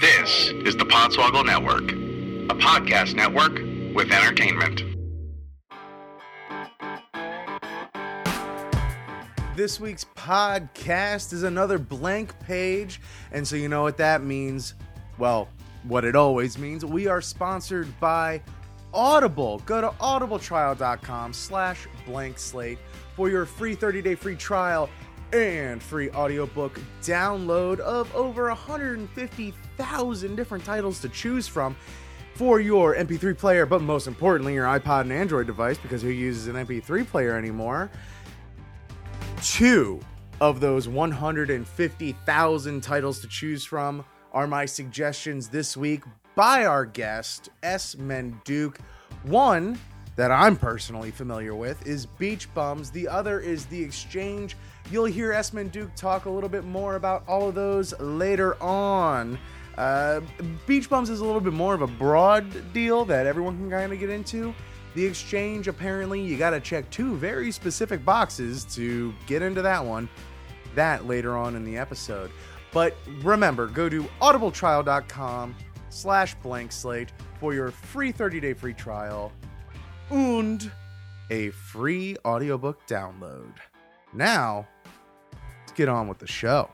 This is the Podswoggle Network, a podcast network with entertainment. This week's podcast is another blank page, and so you know what that means. Well, what it always means. We are sponsored by Audible. Go to audibletrial.com slash blank slate for your free 30-day free trial and free audiobook download of over 150,000 different titles to choose from for your MP3 player, but most importantly, your iPod and Android device, because who uses an MP3 player anymore? Two of those 150,000 titles to choose from are my suggestions this week by our guest, S. Menduke. One that I'm personally familiar with is Beach Bums, the other is The Exchange. You'll hear S. Menduke talk a little bit more about all of those later on. Uh, Beach Bums is a little bit more of a broad deal that everyone can kind of get into. The exchange, apparently, you got to check two very specific boxes to get into that one. That later on in the episode. But remember, go to audibletrial.com slash blank slate for your free 30-day free trial and a free audiobook download. Now, let's get on with the show.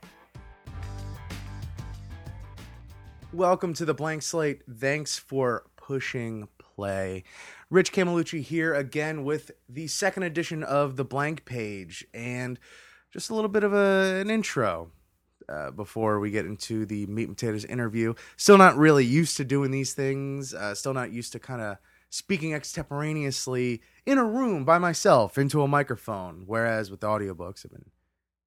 Welcome to the blank slate. Thanks for pushing play. Rich Camelucci here again with the second edition of the blank page and just a little bit of a, an intro uh, before we get into the meat and potatoes interview. Still not really used to doing these things. Uh, still not used to kind of speaking extemporaneously in a room by myself into a microphone. Whereas with audiobooks, I've been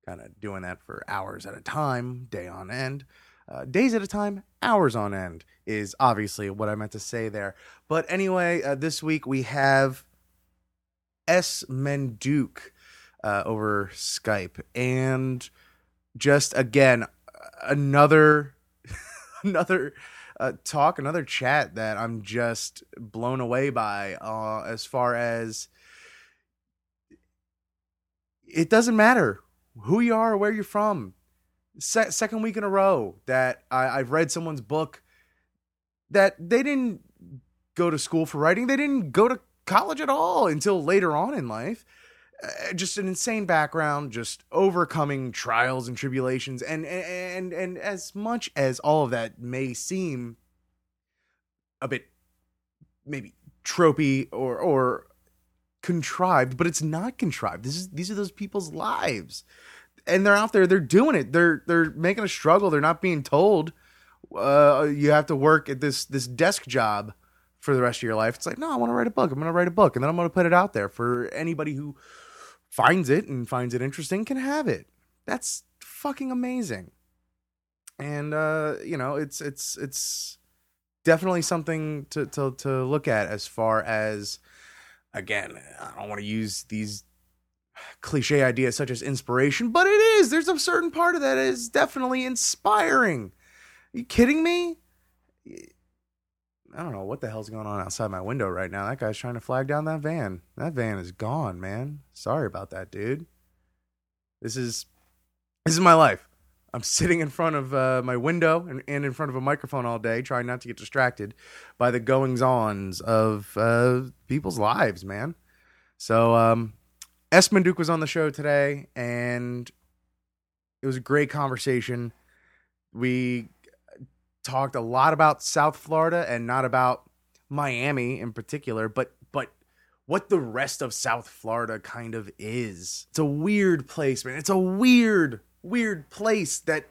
kind of doing that for hours at a time, day on end. Uh, days at a time, hours on end is obviously what I meant to say there. But anyway, uh, this week we have S. Menduke uh, over Skype, and just again another another uh, talk, another chat that I'm just blown away by. Uh, as far as it doesn't matter who you are or where you're from se- second week in a row that I- I've read someone's book that they didn't go to school for writing. They didn't go to college at all until later on in life. Uh, just an insane background, just overcoming trials and tribulations, and and and as much as all of that may seem a bit maybe tropey or or contrived, but it's not contrived. This is these are those people's lives. And they're out there they're doing it. They're they're making a struggle. They're not being told uh, you have to work at this this desk job for the rest of your life. It's like no i want to write a book. I'm going to write a book. And then i'm going to put it out there for anybody who finds it and finds it interesting can have it that's fucking amazing and uh you know it's it's it's definitely something to to to look at as far as again i don't want to use these cliche ideas such as inspiration, but it is. There's a certain part of that is definitely inspiring. Are you kidding me? I don't know what the hell's going on outside my window right now. That guy's trying to flag down that van. That van is gone, man. Sorry about that, dude. This is this is my life. I'm sitting in front of uh, my window and, and, in front of a microphone all day, trying not to get distracted by the goings ons of uh, people's lives, man. So, um, S. Menduke was on the show today, and it was a great conversation. We talked a lot about South Florida and not about Miami in particular, but but what the rest of South Florida kind of is. It's a weird place, man. It's a weird, weird place that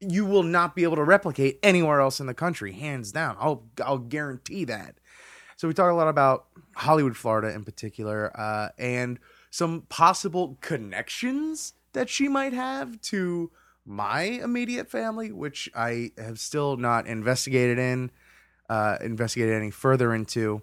you will not be able to replicate anywhere else in the country, hands down. I'll I'll guarantee that. So we talk a lot about Hollywood, Florida in particular, uh, and some possible connections that she might have to my immediate family, which I have still not investigated in, uh, investigated any further into.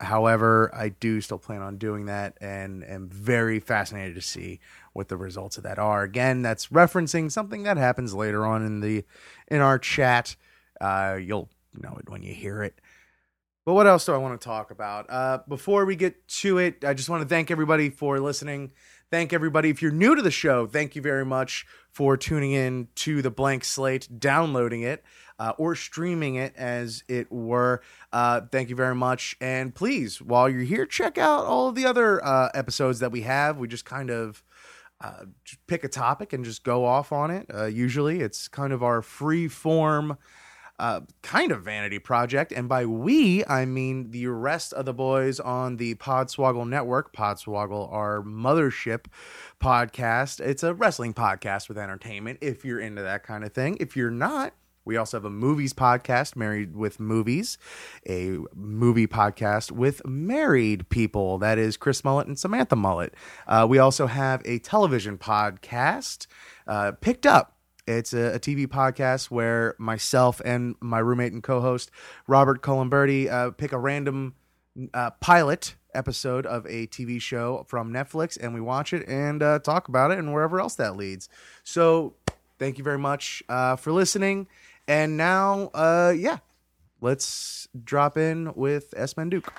However, I do still plan on doing that and am very fascinated to see what the results of that are. Again, that's referencing something that happens later on in the in our chat. Uh, you'll know it when you hear it. But what else do I want to talk about? Uh, before we get to it, I just want to thank everybody for listening. Thank everybody. If you're new to the show, thank you very much for tuning in to the blank slate, downloading it, uh, or streaming it as it were. Uh, thank you very much. And please, while you're here, check out all of the other uh, episodes that we have. We just kind of uh, pick a topic and just go off on it. Uh, usually, it's kind of our free form uh, kind of vanity project. And by we, I mean the rest of the boys on the Podswoggle Network. Podswoggle, our mothership podcast. It's a wrestling podcast with entertainment if you're into that kind of thing. If you're not, we also have a movies podcast, Married with Movies, a movie podcast with married people. That is Chris Mullet and Samantha Mullet. Uh, we also have a television podcast, uh, Picked Up. It's a, a, TV podcast where myself and my roommate and co-host Robert Columberti uh, pick a random uh, pilot episode of a TV show from Netflix, and we watch it and uh, talk about it, and wherever else that leads. So, thank you very much uh, for listening. And now, uh, yeah, let's drop in with S. Menduke.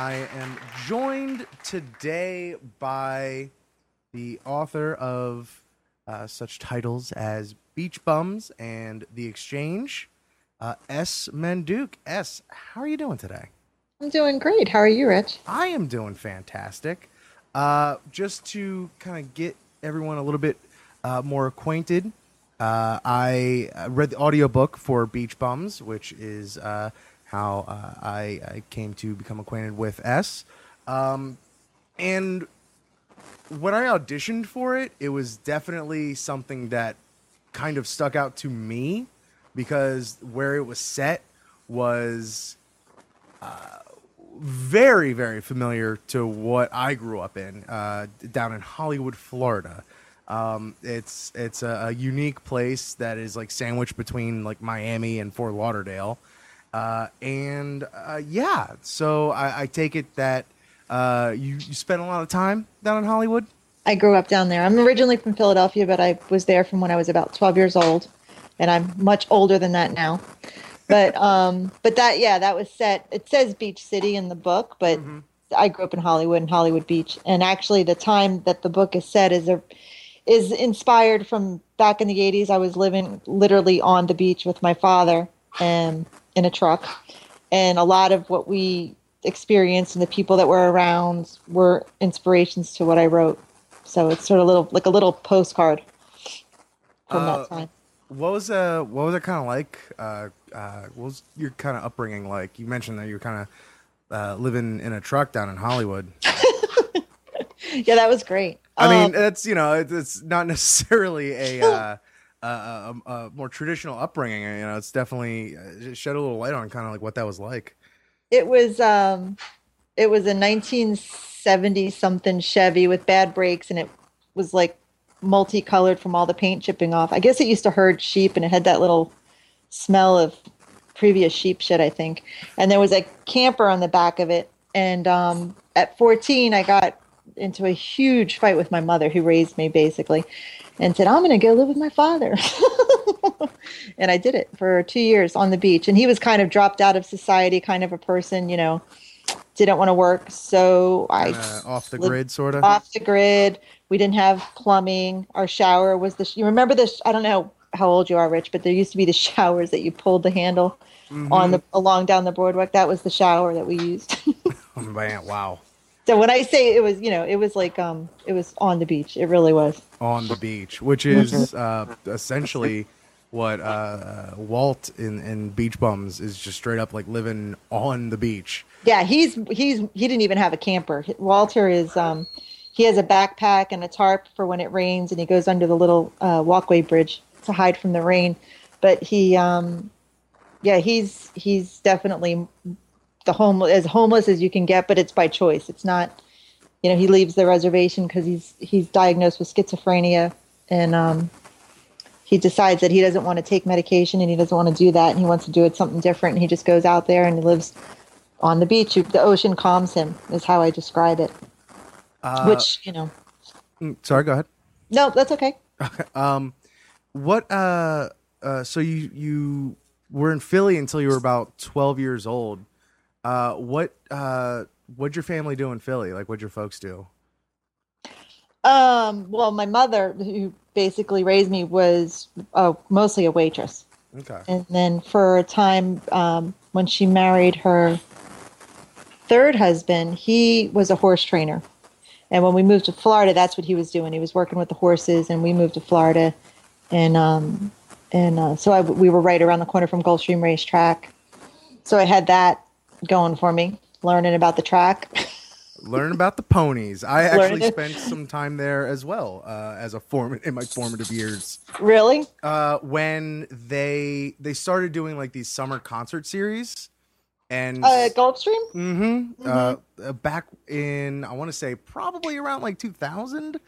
I am joined today by the author of uh, such titles as Beach Bums and The Exchange, uh, S. Menduke. S, how are you doing today? I'm doing great. How are you, Rich? I am doing fantastic. Uh, just to kind of get everyone a little bit uh, more acquainted, uh, I read the audiobook for Beach Bums, which is uh, how uh, I, I, came to become acquainted with S. Um, and when I auditioned for it, it was definitely something that kind of stuck out to me because where it was set was uh, very, very familiar to what I grew up in uh, down in Hollywood, Florida. Um, it's it's a, a, unique place that is like sandwiched between like Miami and Fort Lauderdale, uh, and uh, yeah. So I, I, take it that uh, you you spent a lot of time down in Hollywood. I grew up down there. I'm originally from Philadelphia, but I was there from when I was about 12 years old, and I'm much older than that now but um, but that yeah, that was set. It says Beach City in the book, but mm-hmm. I grew up in Hollywood and Hollywood Beach, and actually the time that the book is set is a is inspired from back in the 80s. I was living literally on the beach with my father and in a truck, and a lot of what we experienced and the people that were around were inspirations to what I wrote. So it's sort of little like a little postcard from uh, that time. What was uh what was it kind of like uh, uh, what was your kind of upbringing like? You mentioned that you were kind of uh, living in a truck down in Hollywood. yeah, that was great. I um, mean, it's you know, it's not necessarily a, uh, a, a, more traditional upbringing. You know, it's definitely uh, shed a little light on kind of like what that was like. It was um, it was a 1970 something Chevy with bad brakes, and it was like multicolored from all the paint chipping off. I guess it used to herd sheep, and it had that little smell of previous sheep shit, I think. And there was a camper on the back of it. And um, at 14, I got into a huge fight with my mother, who raised me basically, and said, I'm going to go live with my father. and I did it for two years on the beach. And he was kind of dropped out of society, kind of a person, you know, didn't want to work. So I. off the grid, sort of? Off the grid. We didn't have plumbing. Our shower was the. You remember this? I don't know how old you are, Rich, but there used to be the showers that you pulled the handle mm-hmm. on the along down the boardwalk. That was the shower that we used. man, wow. So when I say it was, you know, it was like um, it was on the beach. It really was on the beach, which is mm-hmm. uh, essentially what uh, Walt in, in Beach Bums is just straight up like living on the beach. Yeah, he's he's he didn't even have a camper. Walter is um, he has a backpack and a tarp for when it rains, and he goes under the little uh, walkway bridge to hide from the rain. But he, um, yeah, he's he's definitely the home as homeless as you can get, but it's by choice. It's not, you know, he leaves the reservation because he's he's diagnosed with schizophrenia, and um, he decides that he doesn't want to take medication and he doesn't want to do that, and he wants to do it something different. And he just goes out there and he lives on the beach. The ocean calms him, is how I describe it. Uh, Which you know. Mm, sorry, go ahead. No, that's okay. um, what? Uh, uh, so you you were in Philly until you were about twelve years old. Uh, what uh, what'd your family do in Philly? Like, what'd your folks do? Um, well, my mother, who basically raised me, was uh, mostly a waitress. Okay. And then for a time, um, when she married her third husband, he was a horse trainer. And when we moved to Florida, that's what he was doing. He was working with the horses, and we moved to Florida, and um, and uh, so I, we were right around the corner from Gulfstream Racetrack. So I had that going for me, learning about the track. Learn about the ponies. I actually spent some time there as well uh, as a form in my formative years. really? Uh, when they they started doing like these summer concert series, and Uh, Gulfstream? Mm-hmm. Uh, uh, back in, I want to say probably around like 2000.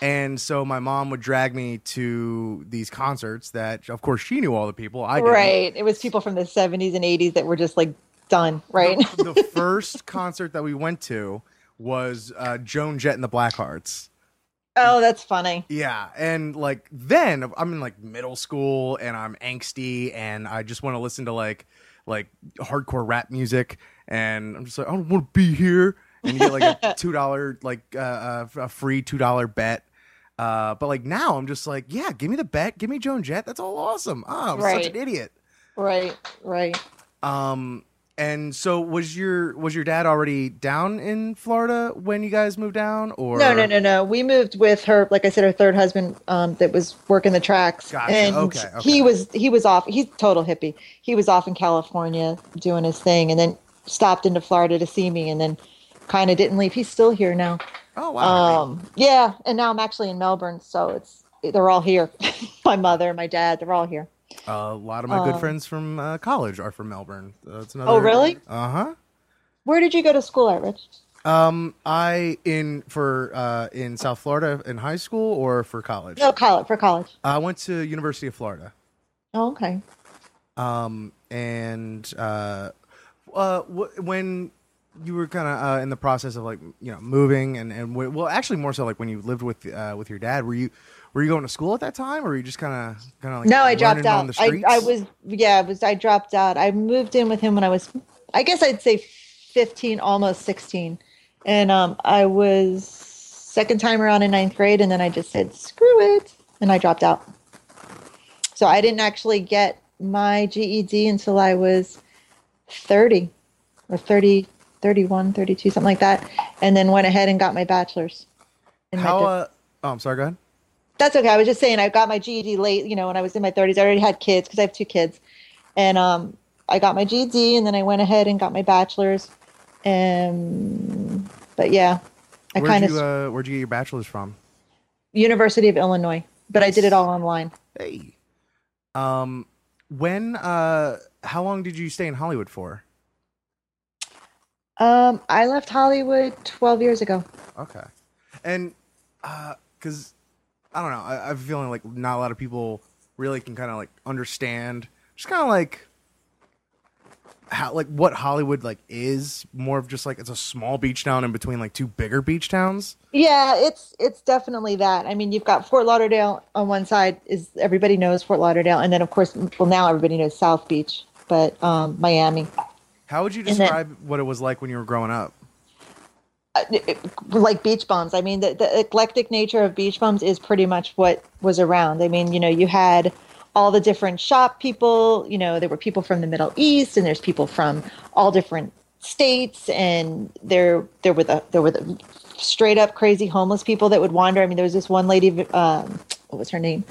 And so my mom would drag me to these concerts that, of course, she knew all the people. I didn't. Right. It was people from the 70s and 80s that were just like done, right? The, the first concert that we went to was uh, Joan Jett and the Blackhearts. oh, that's funny. Yeah, and like then I'm in like middle school and I'm angsty and I just want to listen to like like hardcore rap music and I'm just like I don't want to be here and you get like a two dollar like uh, uh, a free two dollar bet. Uh, but like now I'm just like yeah, give me the bet, give me Joan Jett. That's all awesome. Oh, I'm such an idiot. Right, right. Um, and so was your was your dad already down in Florida when you guys moved down or No, no, no, no. We moved with her, like I said, her third husband um, that was working the tracks. Gotcha. And Okay, okay. he was he was off. He's total hippie. He was off in California doing his thing, and then stopped into Florida to see me, and then kind of didn't leave. He's still here now. Oh wow. Um, yeah, and now I'm actually in Melbourne, so it's they're all here. my mother, my dad, they're all here. A lot of my good um, friends from uh, college are from Melbourne. That's another. Oh, really? Uh huh. Where did you go to school at, Rich? Um, I in for uh in South Florida in high school or for college. No, college for college. I went to University of Florida. Oh, okay. Um, and uh, uh, wh- when you were kind of uh, in the process of like you know moving and and w- well, actually more so like when you lived with uh, with your dad, were you were you going to school at that time, or were you just kind of kind of like no, I dropped out. I. I was yeah, I was I dropped out. I moved in with him when I was I guess I'd say 15, almost 16. And um I was second time around in ninth grade and then I just said screw it and I dropped out. So I didn't actually get my GED until I was 30 or 30 31 32 something like that and then went ahead and got my bachelor's. how. Uh, oh, I'm sorry. Go ahead. That's okay. I was just saying I got my GED late, you know, when I was in my 30s. I already had kids because I have two kids. And um, I got my GED and then I went ahead and got my bachelor's. And but yeah, I kind of uh, where'd you get your bachelor's from? University of Illinois, but I did it all online. Hey. Um, when uh, how long did you stay in Hollywood for? Um, I left Hollywood 12 years ago. Okay, and uh, cause I don't know, I, I have a feeling like not a lot of people really can kind of like understand, just kind of like how like what Hollywood like is more of just like it's a small beach town in between like two bigger beach towns. Yeah, it's it's definitely that. I mean, you've got Fort Lauderdale on one side is everybody knows Fort Lauderdale, and then of course, well now everybody knows South Beach, but um, Miami. How would you then- describe what it was like when you were growing up? Like beach bums. I mean, the, the eclectic nature of beach bums is pretty much what was around. I mean, you know, you had all the different shop people. You know, there were people from the Middle East, and there's people from all different states, and there there were the there were the straight up crazy homeless people that would wander. I mean, there was this one lady. Um, what was her name?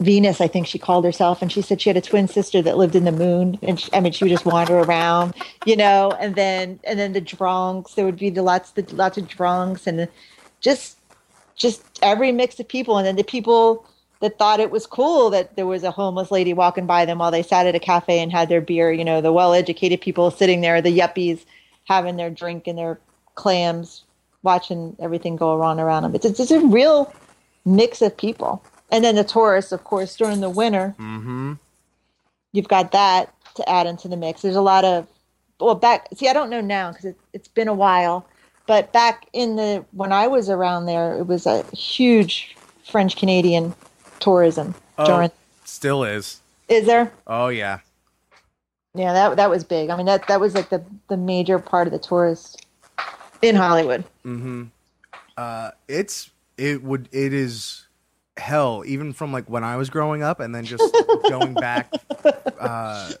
Venus, I think she called herself, and she said she had a twin sister that lived in the moon, and she, I mean, she would just wander around, you know. And then, and then the drunks, there would be the lots, the lots of drunks, and just, just every mix of people. And then the people that thought it was cool that there was a homeless lady walking by them while they sat at a cafe and had their beer. You know, the well-educated people sitting there, the yuppies having their drink and their clams, watching everything go on around them. It's, it's a real mix of people. And then the tourists, of course, during the winter, Mm-hmm. you've got that to add into the mix. There's a lot of, well, back, see, I don't know now because it, it's been a while, but back in the, when I was around there, it was a huge French Canadian tourism Oh, during, still is. is there? Oh yeah. Yeah, that that was big. I mean, that that was like the the major part of the tourist in Hollywood. Mm-hmm. Uh, it's it would it is hell even from like when I was growing up and then just going back, uh,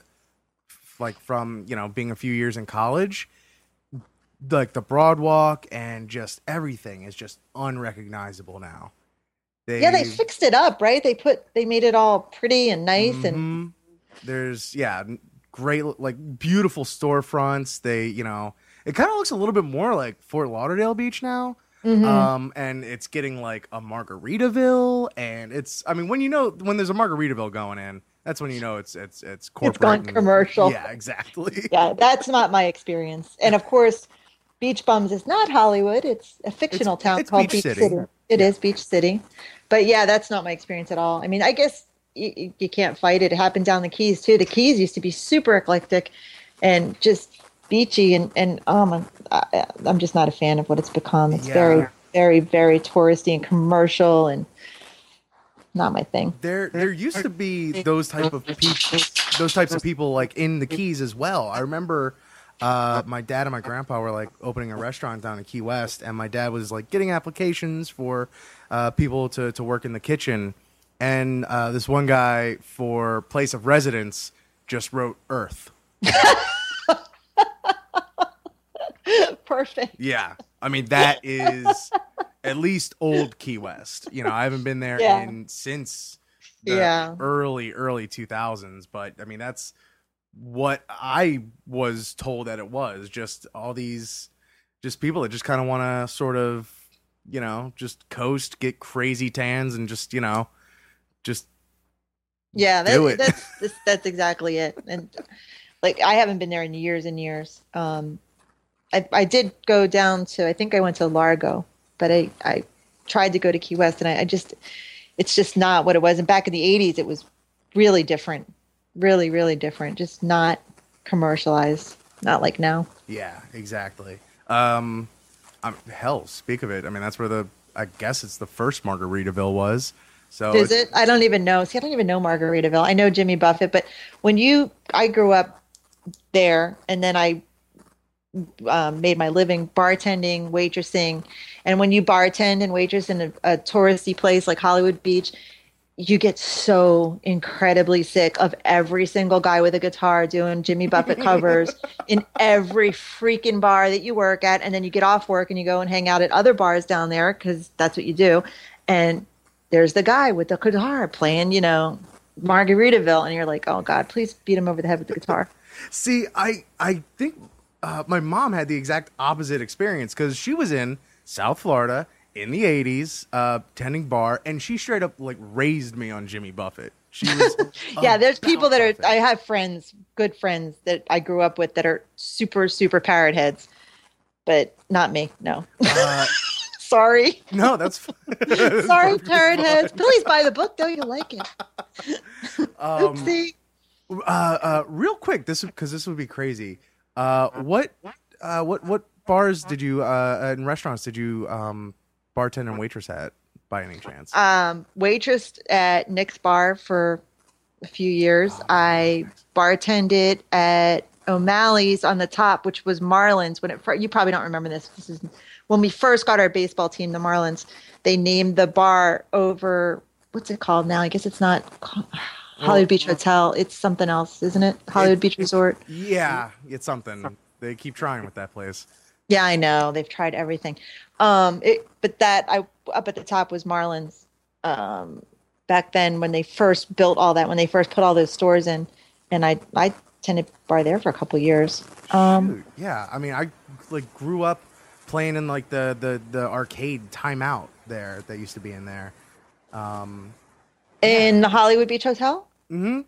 like from you know being a few years in college, like the Broadwalk and just everything is just unrecognizable now. They, Yeah, they fixed it up, right? They put they made it all pretty and nice and Mhm. there's yeah great like beautiful storefronts they you know it kind of looks a little bit more like fort lauderdale beach now Mhm. um and it's getting like a margaritaville and it's i mean when you know when there's a margaritaville going in that's when you know it's it's it's corporate gone and- commercial. yeah exactly yeah, that's not my experience. And of course, Beach Bums is not Hollywood. It's a fictional It's- town it's called Beach Beach, City. City. It is Beach City. But yeah, that's not my experience at all. I mean, I guess you, you can't fight it. It happened down the Keys too. The Keys used to be super eclectic and just beachy and and my, I, I'm just not a fan of what it's become. It's Yeah. very very very touristy and commercial and not my thing. there there used to be those type of people those types of people like in the keys as well i remember uh, my dad and my grandpa were like opening a restaurant down in key west and my dad was like getting applications for uh, people to, to work in the kitchen and uh, this one guy for place of residence just wrote earth Perfect. yeah i mean that is at least old key west you know i haven't been there Yeah. in since the Yeah. early early 2000s but i mean that's what i was told that it was just all these just people that just kind of want to sort of you know just coast get crazy tans and just you know just Yeah, Do that, it. that's that's that's exactly it. And like I haven't been there in years and years. Um, I I did go down to I think I went to Largo, but I I tried to go to Key West and I, I just it's just not what it was. And back in the '80s, it was really different, really really different. Just not commercialized, not like now. yeah exactly um I'm, hell speak of it i mean that's where the i guess it's the first margaritaville was so Is it? I don't even know. See, I don't even know Margaritaville. I know Jimmy Buffett, but when you, I grew up there, and then I um, made my living bartending, waitressing, and when you bartend and waitress in a, a touristy place like Hollywood Beach, you get so incredibly sick of every single guy with a guitar doing Jimmy Buffett covers in every freaking bar that you work at. And then you get off work and you go and hang out at other bars down there because that's what you do. And there's the guy with the guitar playing, you know, Margaritaville. And you're like, oh God, please beat him over the head with the guitar. See, I I think uh, my mom had the exact opposite experience because she was in South Florida in the '80s, uh, tending bar, and she straight up like raised me on Jimmy Buffett. She was yeah, there's people that are, Buffett. I have friends, good friends that I grew up with that are super, super parrot heads, but not me. No. Uh, Sorry. no, that's Sorry, parrot heads. Please buy the book though. You'll like it. Um, Oopsie. Uh, uh, real quick, this because this would be crazy. Uh, what uh, what what bars did you uh, and restaurants did you um, bartend and waitress at by any chance? um, waitress at Nick's Bar for a few years. I bartended at O'Malley's on the top, which was Marlins. When it you probably don't remember this. This is when we first got our baseball team, the Marlins. They named the bar over what's it called now? I guess it's not Hollywood Beach Hotel. It's something else, isn't it? Hollywood Beach Resort. yeah, it's something. They keep trying with that place. Yeah, I know. They've tried everything. Um, it, but that I up at the top was Marlins. Um, back then when they first built all that, when they first put all those stores in, and I I tended bar there for a couple years. Um, yeah, I mean, I like grew up playing in like the the the arcade timeout there that used to be in there. Um, in the Hollywood Beach Hotel. Mm-hmm.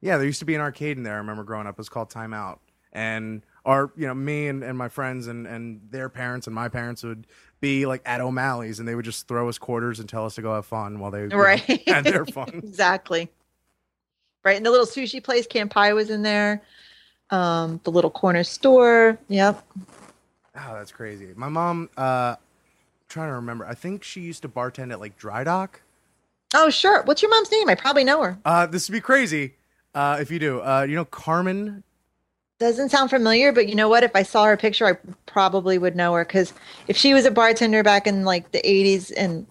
Yeah, there used to be an arcade in there. I remember growing up. It was called Timeout, and our you know me and, and my friends and and their parents and my parents would be like at O'Malley's, and they would just throw us quarters and tell us to go have fun while they you know, Right. had their fun. Exactly. Right, and the little sushi place, Campai was in there. Um, the little corner store. Yep. Oh, that's crazy. My mom, uh, trying to remember. I think she used to bartend at like Dry Dock. Oh, sure. What's your mom's name? I probably know her. Uh, this would be crazy uh, if you do. Uh, you know Carmen Doesn't sound familiar, but you know what? If I saw her picture, I probably would know her because if she was a bartender back in like the 80s and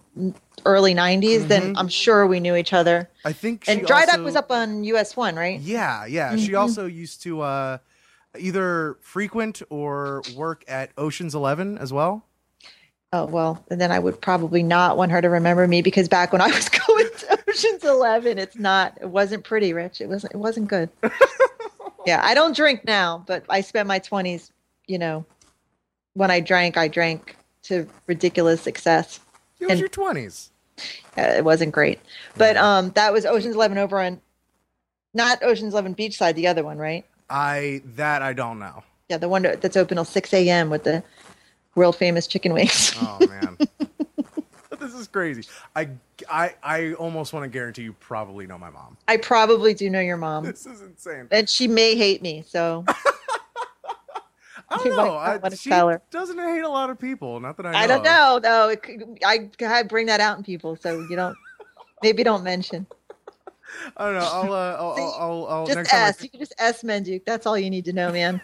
early 90s, then I'm sure we knew each other. I think Mm-hmm. she And Dry Duck was up on US One, right? Yeah, yeah. She Mhm. also used to uh, either frequent or work at Ocean's Eleven as well. Oh well, and then I would probably not want her to remember me because back when I was going to Ocean's Eleven, it's not. It wasn't pretty, Rich. It wasn't. It wasn't good. yeah, I don't drink now, but I spent my twenties. You know, when I drank, I drank to ridiculous excess. It was And- your twenties. Uh, it wasn't great, but um, that was Ocean's Eleven over on, not Ocean's Eleven Beachside, the other one, right? I that I don't know. Yeah, the one that's open till six a.m. with the world famous chicken wings. Oh man, this is crazy. I I I almost want to guarantee you probably know my mom. I probably do know your mom. This is insane. and she may hate me. So I don't know. I, wanna she doesn't hate a lot of people. Not that I know. I don't know. No, it I I bring that out in people, so you don't. Maybe don't mention. I don't know. I'll uh, I'll, I'll, I'll, I'll Just next time I- S. You can just S Menduke. That's all you need to know, man.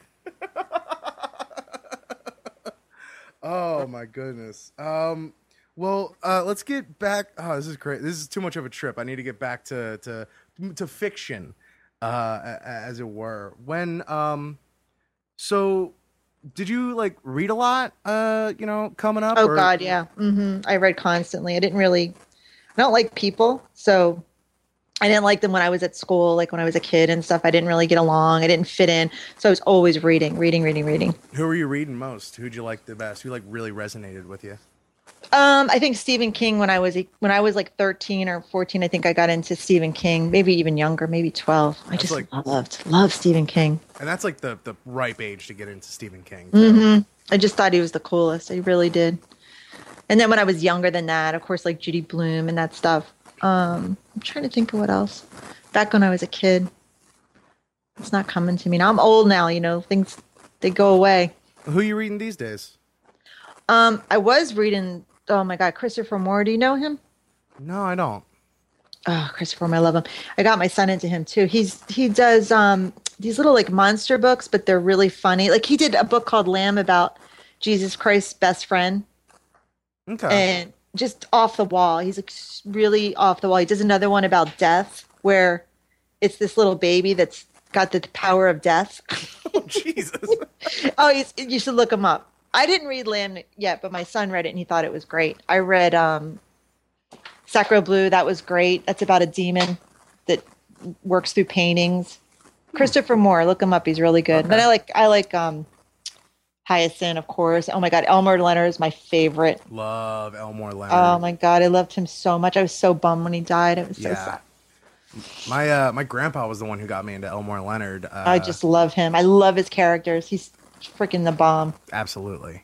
Oh my goodness. Um. Well, uh, let's get back. Oh, this is great. This is too much of a trip. I need to get back to to to fiction, uh, as it were. When um, so did you like read a lot? Uh, you know, coming up. Oh or- God, yeah. hmm I read constantly. I didn't really. I don't like people, so I didn't like them when I was at school, like when I was a kid and stuff. I didn't really get along. I didn't fit in, so I was always reading, reading, reading, reading. Who were you reading most? Who'd you like the best? Who like really resonated with you? Um, I think Stephen King when I was when I was like thirteen or fourteen, I think I got into Stephen King. Maybe even younger, maybe twelve. I That's just like- loved loved Stephen King. And that's like the the ripe age to get into Stephen King. Mm-hmm. I just thought he was the coolest. I really did. And then when I was younger than that, of course, like Judy Blume and that stuff. Um, I'm trying to think of what else. Back when I was a kid, it's not coming to me now. I'm old now. You know, things they go away. Who are you reading these days? Um, I was reading. Oh my God, Christopher Moore. Do you know him? No, I don't. Oh, Christopher, Moore, I love him. I got my son into him too. He's he does um these little like monster books, but they're really funny. Like he did a book called Lamb about Jesus Christ's best friend, Okay. and just off the wall. He's like really off the wall. He does another one about death, where it's this little baby that's got the power of death. oh, Jesus. oh, he's, you should look him up. I didn't read Lamb yet, but my son read it and he thought it was great. I read um, Sacré Bleu. That was great. That's about a demon that works through paintings. Christopher Moore, look him up. He's really good. But I like I like um, Hiaasen, of course. Oh my God, Elmore Leonard is my favorite. Love Elmore Leonard. Oh my God, I loved him so much. I was so bummed when he died. It was so yeah. sad. My uh my grandpa was the one who got me into Elmore Leonard. Uh, I just love him. I love his characters. He's freaking the bomb. absolutely.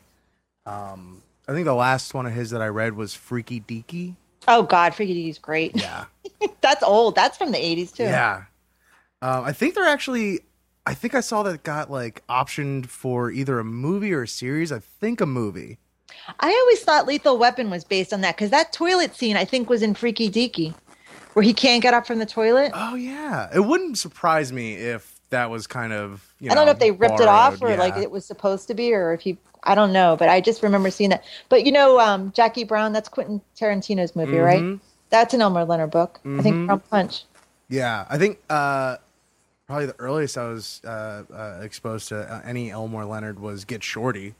Um, I think the last one of his that I read was Freaky Deaky. Oh God, Freaky Deaky's great. Yeah, That's old. That's from the '80s too. yeah. Um, I think they're actually. I think I saw that got like optioned for either a movie or a series. I think a movie. I always thought Lethal Weapon was based on that because that toilet scene I think was in Freaky Deaky, where he can't get up from the toilet. Oh yeah, it wouldn't surprise me if that was kind of. You I don't know if they ripped it off borrowed, or like it was supposed to be, or if he. I don't know, but I just remember seeing that. But you know, um, Jackie Brown, that's Quentin Tarantino's movie, right? Mhm. That's an Elmore Leonard book. I Mhm. think Rum Punch. Yeah, I think uh, probably the earliest I was uh, uh, exposed to uh, any Elmore Leonard was Get Shorty.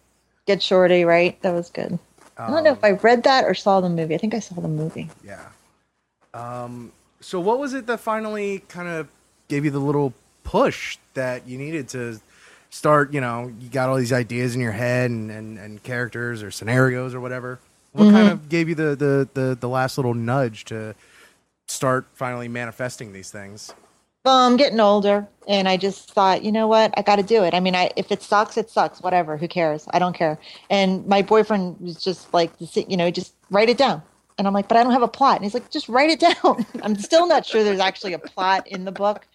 Get Shorty, right? That was good. I don't know Um, if I read that or saw the movie. I think I saw the movie. Yeah. Um. So, what was it that finally kind of gave you the little push that you needed to start? You know, you got all these ideas in your head and and, and characters or scenarios or whatever. What Mm-hmm. kind of gave you the, the the the last little nudge to start finally manifesting these things? Well, I'm getting older, and I just thought, you know what, I got to do it. I mean, I, if it sucks, it sucks. Whatever, who cares? I don't care. And my boyfriend was just like, you know, just write it down. And I'm like, but I don't have a plot. And he's like, just write it down. I'm still not sure there's actually a plot in the book.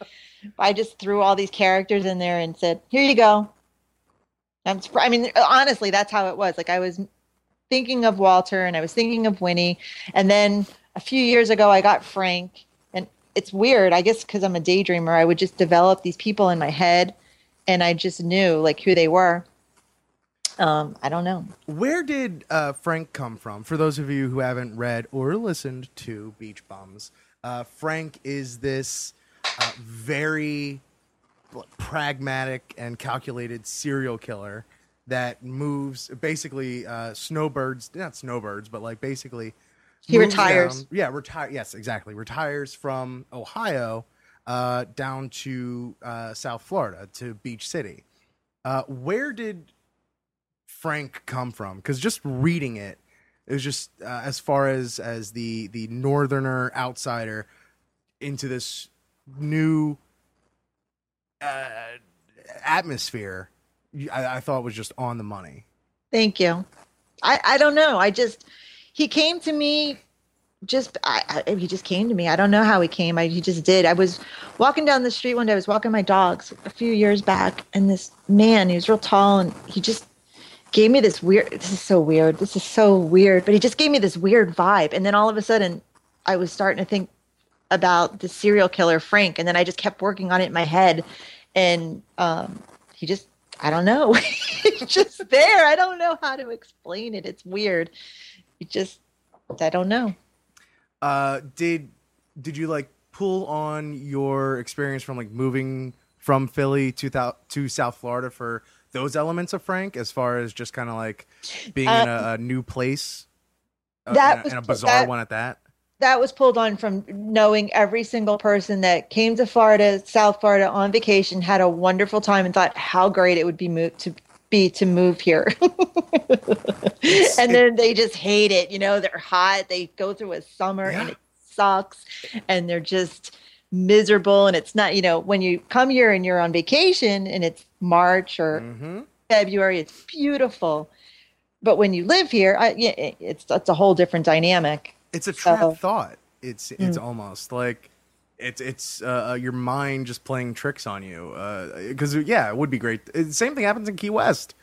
I just threw all these characters in there and said, here you go. I'm, I mean, honestly, that's how it was. Like I was thinking of Walter and I was thinking of Winnie, and then a few years ago, I got Frank, it's weird. I guess because I'm a daydreamer, I would just develop these people in my head, and I just knew like who they were. Um, I don't know. Where did uh, Frank come from? For those of you who haven't read or listened to Beach Bums, uh, Frank is this uh, very pragmatic and calculated serial killer that moves basically uh, snowbirds, not snowbirds, but like basically He retires. down- yeah, retire. Yes, exactly. Retires from Ohio uh, down to uh, South Florida to Beach City. Uh, where did Frank come from? Because just reading it, it was just uh, as far as as the the northerner outsider into this new uh, atmosphere. I, I thought was just on the money. Thank you. I, I don't know. I just he came to me just I, I he just came to me. I don't know how he came. I he just did. I was walking down the street one day. I was walking my dogs a few years back, and this man, he was real tall, and he just gave me this weird. This is so weird. This is so weird. But he just gave me this weird vibe, and then all of a sudden, I was starting to think about the serial killer Frank, and then I just kept working on it in my head, and um, he just I don't know. it's just there. I don't know how to explain it. It's weird. It just I don't know. Uh, did did you like pull on your experience from like moving from Philly to to South Florida for those elements of Frank, as far as just kind of like being in a, a new place, uh, that and, was- and a bizarre that- one at that? That was pulled on from knowing every single person that came to Florida, South Florida on vacation, had a wonderful time, and thought how great it would be move to be to move here. and then they just hate it. You know, they're hot. They go through a summer and it sucks, and they're just miserable. And it's not, you know, when you come here and you're on vacation and it's March or Mm-hmm. February. It's beautiful, but when you live here, I, it's it's a whole different dynamic. It's a trap So- thought. It's it's Mm. almost like it's it's uh, uh, your mind just playing tricks on you. Because yeah, it would be great. It- Same thing happens in Key West.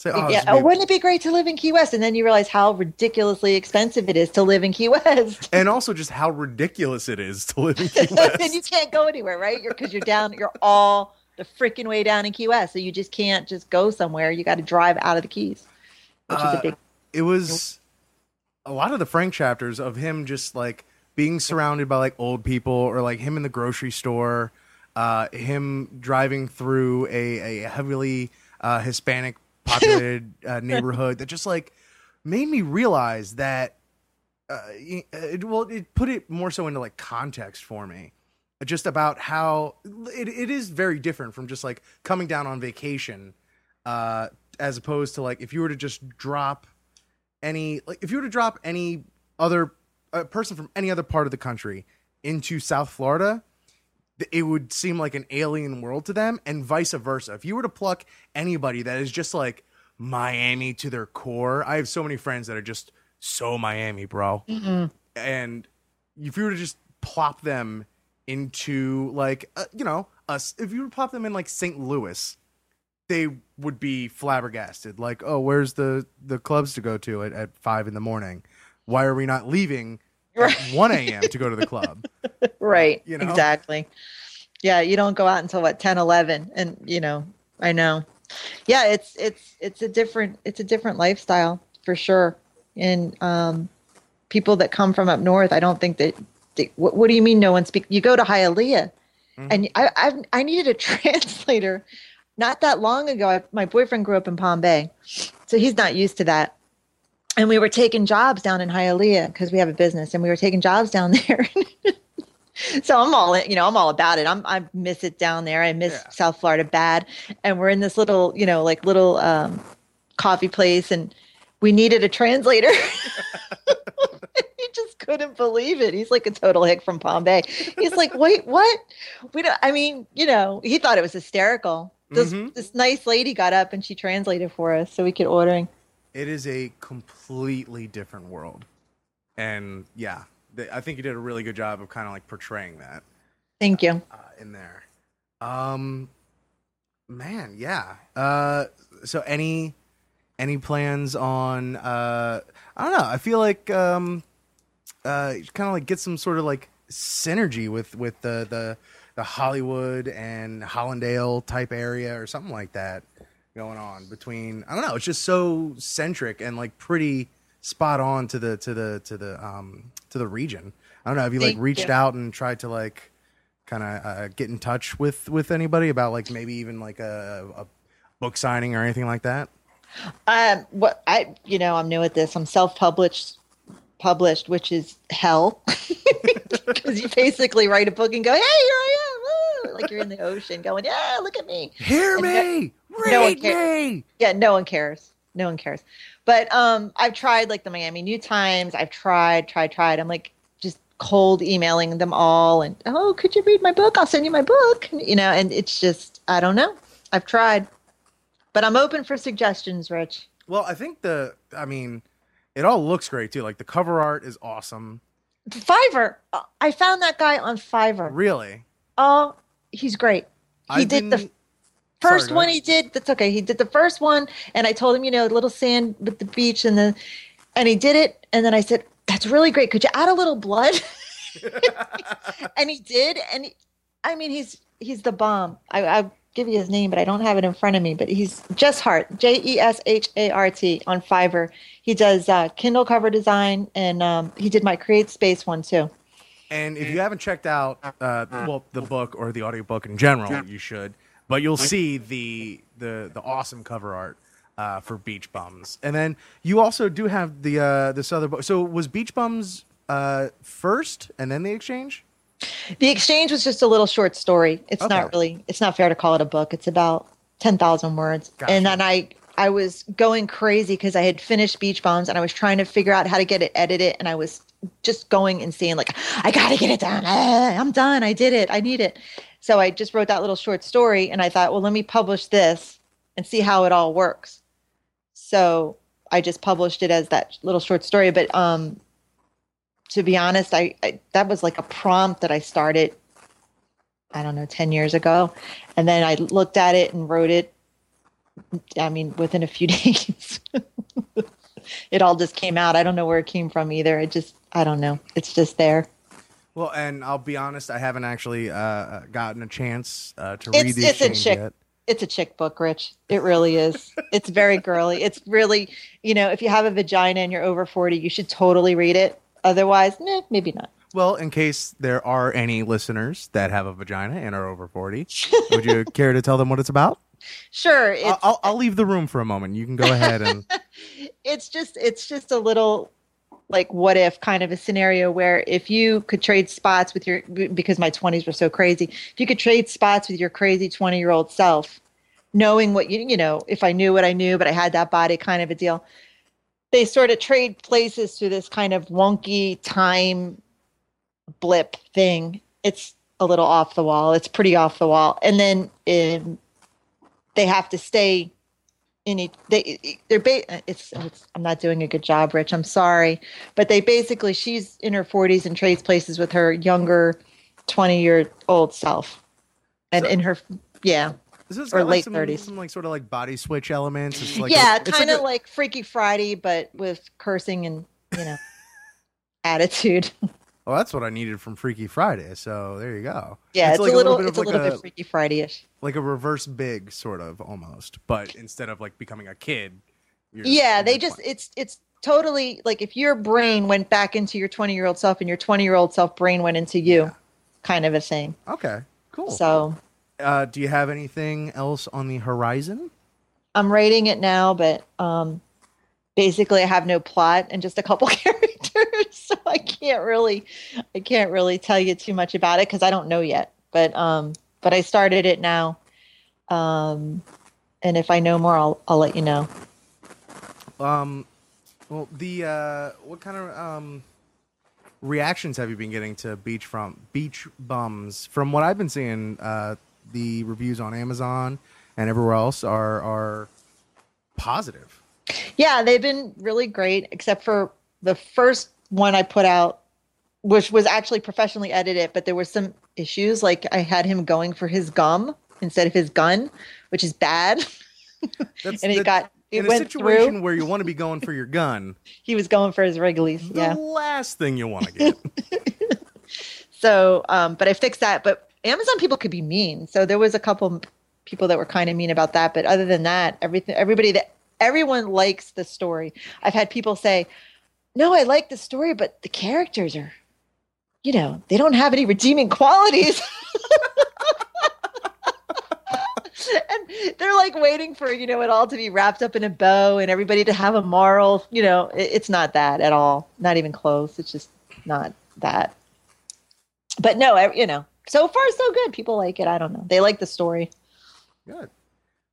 Say, oh, yeah, be- wouldn't it be great to live in Key West? And then you realize how ridiculously expensive it is to live in Key West. and also just how ridiculous it is to live in Key West. and you can't go anywhere, right? You're because you're down. You're all the freaking way down in Key West, so you just can't just go somewhere. You got to drive out of the Keys, which is Uh, a big. it was a lot of the Frank chapters of him just like being surrounded by like old people or like him in the grocery store, uh, him driving through a, a heavily uh, Hispanic populated uh, neighborhood that just like made me realize that. Uh, it, well, it put it more so into like context for me, just about how it, it is very different from just like coming down on vacation, uh, as opposed to like if you were to just drop any like if you were to drop any other a person from any other part of the country into South Florida, it would seem like an alien world to them, and vice versa. If you were to pluck anybody that is just like Miami to their core, I have so many friends that are just so Miami, bro. And if you were to just plop them into like uh, you know us, if you were to plop them in like St. Louis, they would be flabbergasted. Like, oh, where's the the clubs to go to at, at five in the morning? Why are we not leaving at one a.m. to go to the club? right you know? exactly yeah you don't go out until what 10 11 and you know i know yeah it's it's it's a different it's a different lifestyle for sure and um people that come from up north i don't think that they, what, what do you mean no one speak you go to hialeah Mhm. and i I've, i needed a translator not that long ago I, my boyfriend grew up in palm bay so he's not used to that and we were taking jobs down in Hialeah because we have a business, and we were taking jobs down there. so I'm all, you know, I'm all about it. I'm, I miss it down there. I miss Yeah. South Florida bad. And we're in this little, you know, like little um, coffee place, and we needed a translator. he just couldn't believe it. He's like a total hick from Palm Bay. He's like, wait, what? We don't. I mean, you know, he thought it was hysterical. This Mhm. this nice lady got up and she translated for us so we could ordering. It is a completely different world, and yeah, they, I think you did a really good job of kind of like portraying that. Thank you. uh, in there. Um, man, yeah. Uh, so any any plans on? Uh, I don't know. I feel like um, uh, kind of like get some sort of like synergy with with the the the Hollywood and Hallandale type area or something like that going on between. I don't know. It's just so centric and like pretty spot on to the to the to the um to the region. I don't know. Have you like Thank reached you. out and tried to like kind of uh, get in touch with with anybody about like maybe even like a, a book signing or anything like that? Um, what I, you know, I'm new at this. I'm self-published, published, which is hell, because you basically write a book and go, "Hey, here I am," woo," like you're in the ocean, going, "Yeah, look at me." Hear And no- me, no one cares. me. Yeah, no one cares. No one cares. But um, I've tried like the Miami New Times. I've tried, tried, tried. I'm like just cold emailing them all, and oh, could you read my book? I'll send you my book. You know, and it's just I don't know. I've tried, but I'm open for suggestions, Rich. Well, I think the. I mean, it all looks great too. Like the cover art is awesome. Fiverr. I found that guy on Fiverr. Really, Oh, he's great. He I've did the been- first Sorry, one ahead. he did. That's okay. He did the first one, and I told him, you know, a little sand with the beach, and the, and he did it. And then I said, "That's really great. Could you add a little blood?" and he did. And he, I mean, he's he's the bomb. I, I'll give you his name, but I don't have it in front of me. But he's Jess Hart, J E S H A R T, on Fiverr. He does uh, Kindle cover design, and um, he did my Create Space one too. And if you haven't checked out, uh, well, the book or the audiobook in general, you should. But you'll see the the the awesome cover art uh, for Beach Bums, and then you also do have the uh, this other book. So was Beach Bums uh, first, and then the exchange? The exchange was just a little short story. It's Okay. not really. It's not fair to call it a book. It's about ten thousand words. Gotcha. And then I I was going crazy because I had finished Beach Bums and I was trying to figure out how to get it edited, and I was just going insane. Like I got to get it done. Ah, I'm done. I did it. I need it. So I just wrote that little short story, and I thought, well, let me publish this and see how it all works. So I just published it as that little short story. But um, to be honest, I, I that was like a prompt that I started. I don't know, ten years ago, and then I looked at it and wrote it. I mean, within a few days, it all just came out. I don't know where it came from either. It just, I don't know. It's just there. Well, and I'll be honest, I haven't actually uh, gotten a chance uh, to read It's the it's a chick. yet. It's a chick book, Rich. It really is. It's very girly. It's really, you know, if you have a vagina and you're over forty, you should totally read it. Otherwise, nah, maybe not. Well, in case there are any listeners that have a vagina and are over forty, would you care to tell them what it's about? Sure, it's, I'll, I'll leave the room for a moment. You can go ahead and. it's just it's just a little like what if kind of a scenario where if you could trade spots with your because my 20s were so crazy if you could trade spots with your crazy 20 year old self knowing what you you know if i knew what i knew but i had that body kind of a deal they sort of trade places through this kind of wonky time blip thing. It's a little off the wall. It's pretty off the wall. And then um, they have to stay in each they they're ba- it's, it's i'm not doing a good job rich i'm sorry but they basically she's in her 40s and trades places with her younger 20 year old self and So- in her yeah This is Or got, like, late some, 30s. Some like sort of like body switch elements. It's like yeah kind of a- like, freaky friday but with cursing and you know attitude Well, that's what I needed from Freaky Friday. So there you go. yeah it's, like a little bit it's of a like little bit freaky friday-ish like a reverse big sort of almost, but instead of like becoming a kid. you're- yeah they just fine. it's it's totally like if your brain went back into your 20 year old self and your 20 year old self brain went into you Yeah. kind of a thing okay. Cool. so uh, do you have anything else on the horizon? I'm writing it now, but um, basically I have no plot and just a couple characters, so I can't really, I can't really tell you too much about it because I don't know yet. But um, but I started it now, um, and if I know more, I'll I'll let you know. Um, well, the uh, what kind of um reactions have you been getting to beach from beach bums? From what I've been seeing, uh, the reviews on Amazon and everywhere else are are positive. Yeah, they've been really great, except for the first one I put out, which was actually professionally edited, but there were some issues. Like I had him going for his gum instead of his gun, which is bad. That's and it that- got it in a situation through. where you want to be going for your gun. He was going for his Wrigley's. the Yeah. last thing you want to get. So, um, but I fixed that. But Amazon people could be mean. So there was a couple people that were kind of mean about that, but other than that, everything everybody that everyone likes the story. I've had people say, "No, I like the story, but the characters are you know, they don't have any redeeming qualities." and they're like waiting for you know it all to be wrapped up in a bow and everybody to have a moral you know it, it's not that at all not even close it's just not that but no I, you know so far so good people like it i don't know they like the story Good.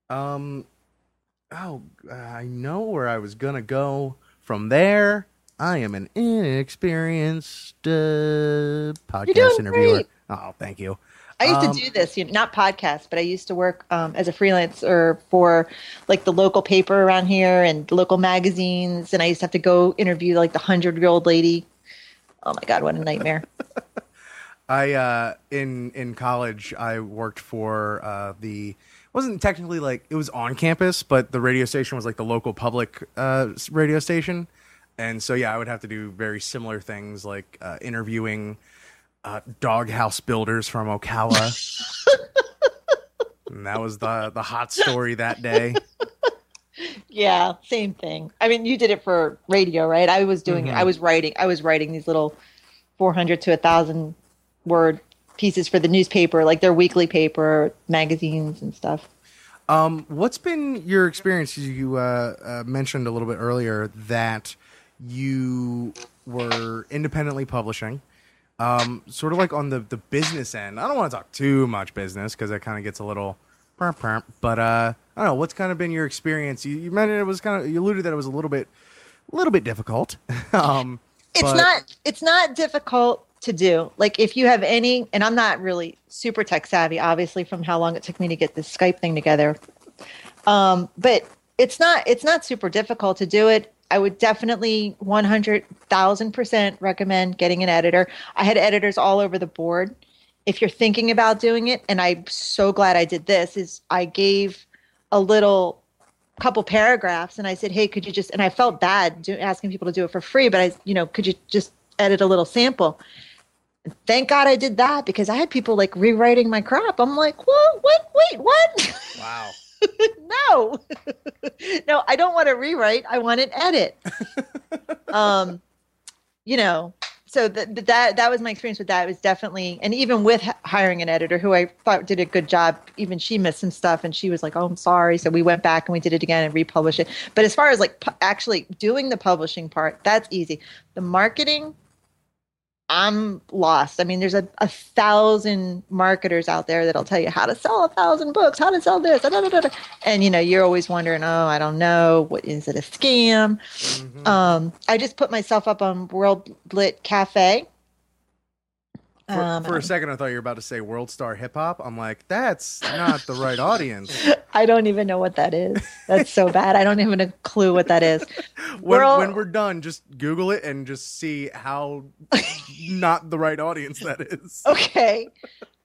Um. Oh, I know where I was gonna go from there. I am an inexperienced uh, podcast interviewer. great. Oh, thank you. I used Um, to do this, you know, not podcasts, but I used to work um, as a freelancer for like the local paper around here and local magazines, and I used to have to go interview like the hundred year old lady. Oh my god, what a nightmare! I uh, in in college I worked for uh, the wasn't technically like it was on campus, but the radio station was like the local public uh, radio station, and so yeah, I would have to do very similar things like uh, interviewing uh, doghouse builders from Ocala. and that was the the hot story that day. yeah, same thing. I mean, you did it for radio, right? I was doing it. Mhm. I was writing. I was writing these little four hundred to a thousand word pieces for the newspaper, like their weekly paper, magazines, and stuff. Um, what's been your experience? You uh, uh, mentioned a little bit earlier that you were independently publishing, um, sort of like on the, the business end. I don't want to talk too much business because that kind of gets a little, perp, perp, but uh, I don't know. What's kind of been your experience? You, you mentioned it was kind of you alluded that it was a little bit, a little bit difficult. um, it's but- not it's not difficult to do like if you have any and i'm not really super tech savvy obviously from how long it took me to get this skype thing together um, but it's not it's not super difficult to do it i would definitely 100000% recommend getting an editor i had editors all over the board if you're thinking about doing it and i'm so glad i did this is i gave a little couple paragraphs and I said, "Hey, could you just?" And I felt bad do, asking people to do it for free, but I, you know, could you just edit a little sample? Thank God I did that because I had people like rewriting my crap. I'm like, "What? What? Wait, what? wow. no, no, I don't want to rewrite. I want an edit." um, you know, so that that that was my experience with that. It was definitely, and even with h- hiring an editor who I thought did a good job, even she missed some stuff, and she was like, "Oh, I'm sorry." So we went back and we did it again and republished it. But as far as like pu- actually doing the publishing part, that's easy. The marketing, I'm lost. I mean, there's a, a thousand marketers out there that'll tell you how to sell a thousand books, how to sell this, da, da, da, and you know, you're always wondering, oh, I don't know, what is it a scam? Mhm. Um, I just put myself up on World Lit Cafe. For, Um, for a second, I thought you were about to say World Star Hip Hop. I'm like, that's not the right audience. I don't even know what that is. That's so bad. I don't even have a clue what that is. when, when we're done, just Google it and just see how not the right audience that is. Okay.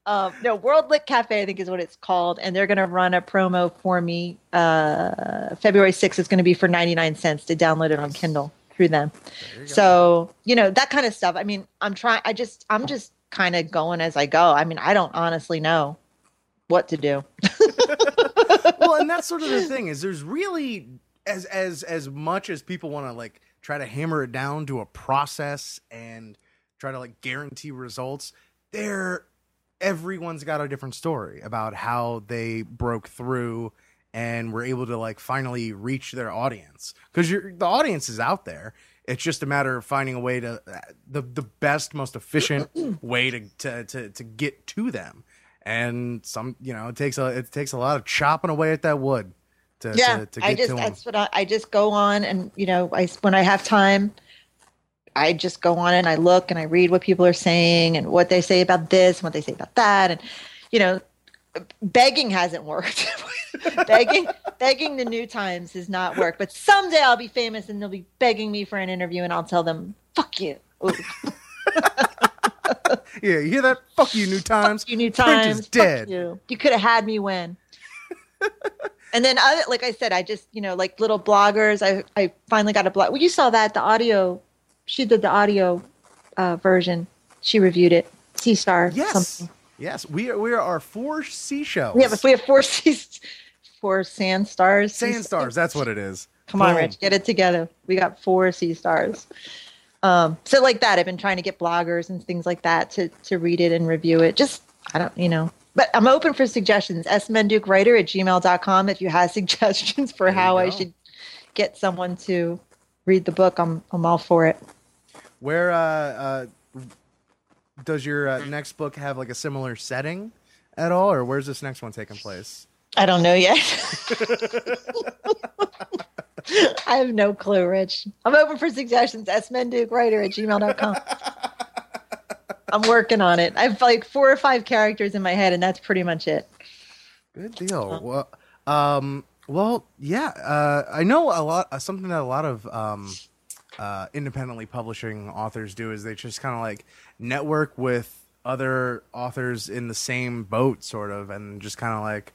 Um, no, World Lit Cafe, I think is what it's called, and they're going to run a promo for me. Uh, February 6th is going to be for 99 cents to download it on Kindle through them. You. So, you know, that kind of stuff. I mean, I'm trying, I just, I'm just kind of going as I go. I mean, I don't honestly know what to do. well, and that's sort of the thing is there's really as as as much as people want to like try to hammer it down to a process and try to like guarantee results, there everyone's got a different story about how they broke through and were able to like finally reach their audience because the audience is out there it's just a matter of finding a way to uh, the the best most efficient way to, to to to get to them. And some you know it takes a it takes a lot of chopping away at that wood to yeah, to, to get I just to them that's what I, I just go on and you know I when I have time, I just go on and I look and I read what people are saying and what they say about this and what they say about that and you know begging hasn't worked. begging begging the New Times has not worked. But someday I'll be famous and they'll be begging me for an interview and I'll tell them fuck you. Yeah you hear that fuck you new times you New is Times. fuck dead. you. You could have had me when. and then other like I said, I just you know like little bloggers. I I finally got a blog. Well, you saw that the audio. She did the audio uh, version. She reviewed it. T Star. yes Something. Yes, we are. We are our four seashells. We have we have four seas, four sand stars. sand stars. That's what it is. Come on, Rich, get it together. We got four sea stars. Um, so like that, I've been trying to get bloggers and things like that to to read it and review it. Just I don't, you know. But I'm open for suggestions. smendukewriter at gmail.com if you have suggestions for how I should get someone to read the book. I'm I'm all for it. Where uh, uh, does your uh, next book have like a similar setting at all, or where's this next one taking place? I don't know yet. I have no clue, Rich. I'm open for suggestions. smendukewriter at gmail.com. I'm working on it. I have like four or five characters in my head, and that's pretty much it. Good deal. Well, um, well, yeah. Uh, I know a lot. Uh, something that a lot of um, uh, independently publishing authors do is they just kind of like network with other authors in the same boat, sort of, and just kind of like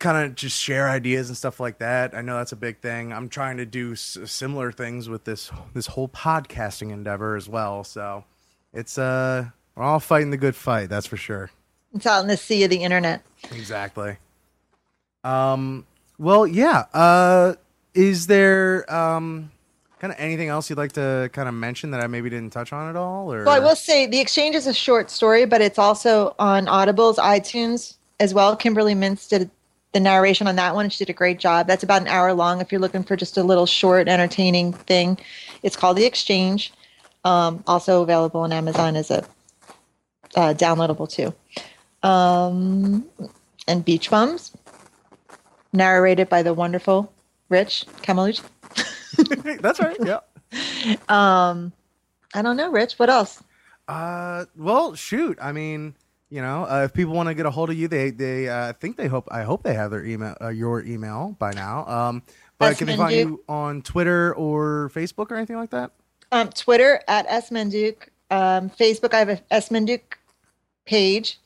kind of just share ideas and stuff like that. I know that's a big thing. I'm trying to do s- similar things with this this whole podcasting endeavor as well. So it's uh, we're all fighting the good fight. That's for sure. It's out in the sea of the internet. Exactly. Um. Well, yeah. Uh, is there um kind of anything else you'd like to kind of mention that I maybe didn't touch on at all? Or Well, I will say The Exchange is a short story, but it's also on Audible's iTunes as well. Kimberly Mintz did the narration on that one. She did a great job. That's about an hour long. If you're looking for just a little short, entertaining thing, it's called The Exchange. Um, also available on Amazon as a uh, downloadable too. Um, and Beach Bums, narrated by the wonderful Rich Camelucci. that's right. Yeah. Um, I don't know, Rich. What else? Uh. Well, shoot. I mean. You know, uh, if people want to get a hold of you, they they uh, think they hope I hope they have their email uh, your email by now. Um, but That's can they find you on Twitter or Facebook or anything like that? um, Twitter at S Menduke. Um, Facebook, I have a S Menduke page,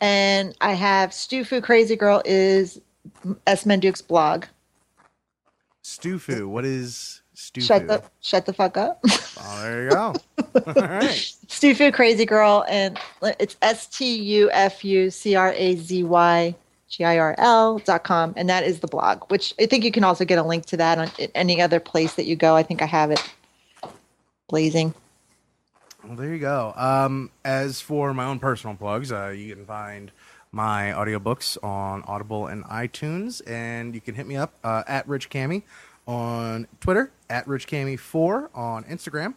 and I have Stufu Crazy Girl is S Menduke's blog. Stufu. What is Stufu? Shut the shut the fuck up. Oh, there you go. All right. Stufu Crazy Girl, and it's S T U F U C R A Z Y G I R L dot com, and that is the blog. Which I think you can also get a link to that on any other place that you go. I think I have it blazing. Well, there you go. Um, as for my own personal plugs, uh, you can find my audiobooks on Audible and iTunes, and you can hit me up uh, at Rich Cammy on Twitter, at Rich Cammy4 on Instagram.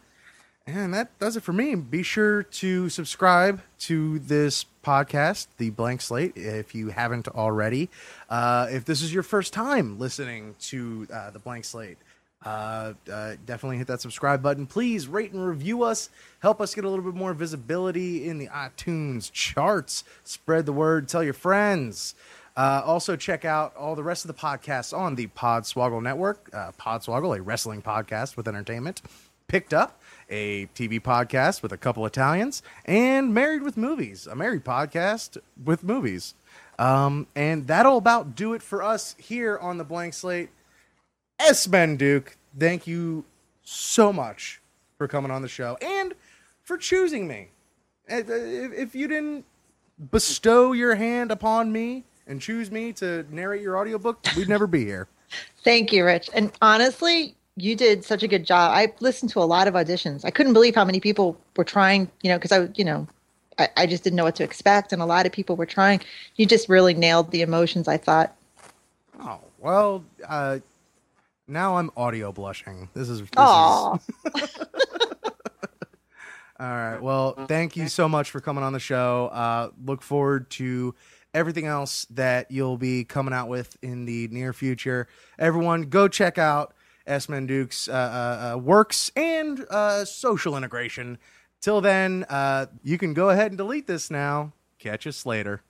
And that does it for me. Be sure to subscribe to this podcast, The Blank Slate, if you haven't already. Uh, if this is your first time listening to uh, The Blank Slate, uh, uh, definitely hit that subscribe button. Please rate and review us. Help us get a little bit more visibility in the iTunes charts. Spread the word. Tell your friends. Uh, also, check out all the rest of the podcasts on the Podswoggle Network. Uh, Podswoggle, a wrestling podcast with entertainment. Picked Up, a TV podcast with a couple Italians. And Married with Movies, a married podcast with movies. Um, and that'll about do it for us here on the Blank Slate. S. Menduke, thank you so much for coming on the show and for choosing me. If, you didn't bestow your hand upon me and choose me to narrate your audiobook, we'd never be here. Thank you, Rich. And honestly, you did such a good job. I listened to a lot of auditions. I couldn't believe how many people were trying, you know, because I, you know, I, I just didn't know what to expect. And a lot of people were trying. You just really nailed the emotions, I thought. Oh, well, uh, now I'm audio blushing. This is. This is Aw. All right. Well, thank you so much for coming on the show. Uh, look forward to everything else that you'll be coming out with in the near future. Everyone, go check out S. Menduke's uh, uh, uh, works and uh, social integration. Till then, uh, you can go ahead and delete this now. Catch us later.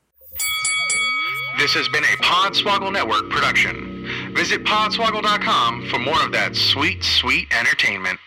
This has been a Podswoggle Network production. Visit podswoggle.com for more of that sweet, sweet entertainment.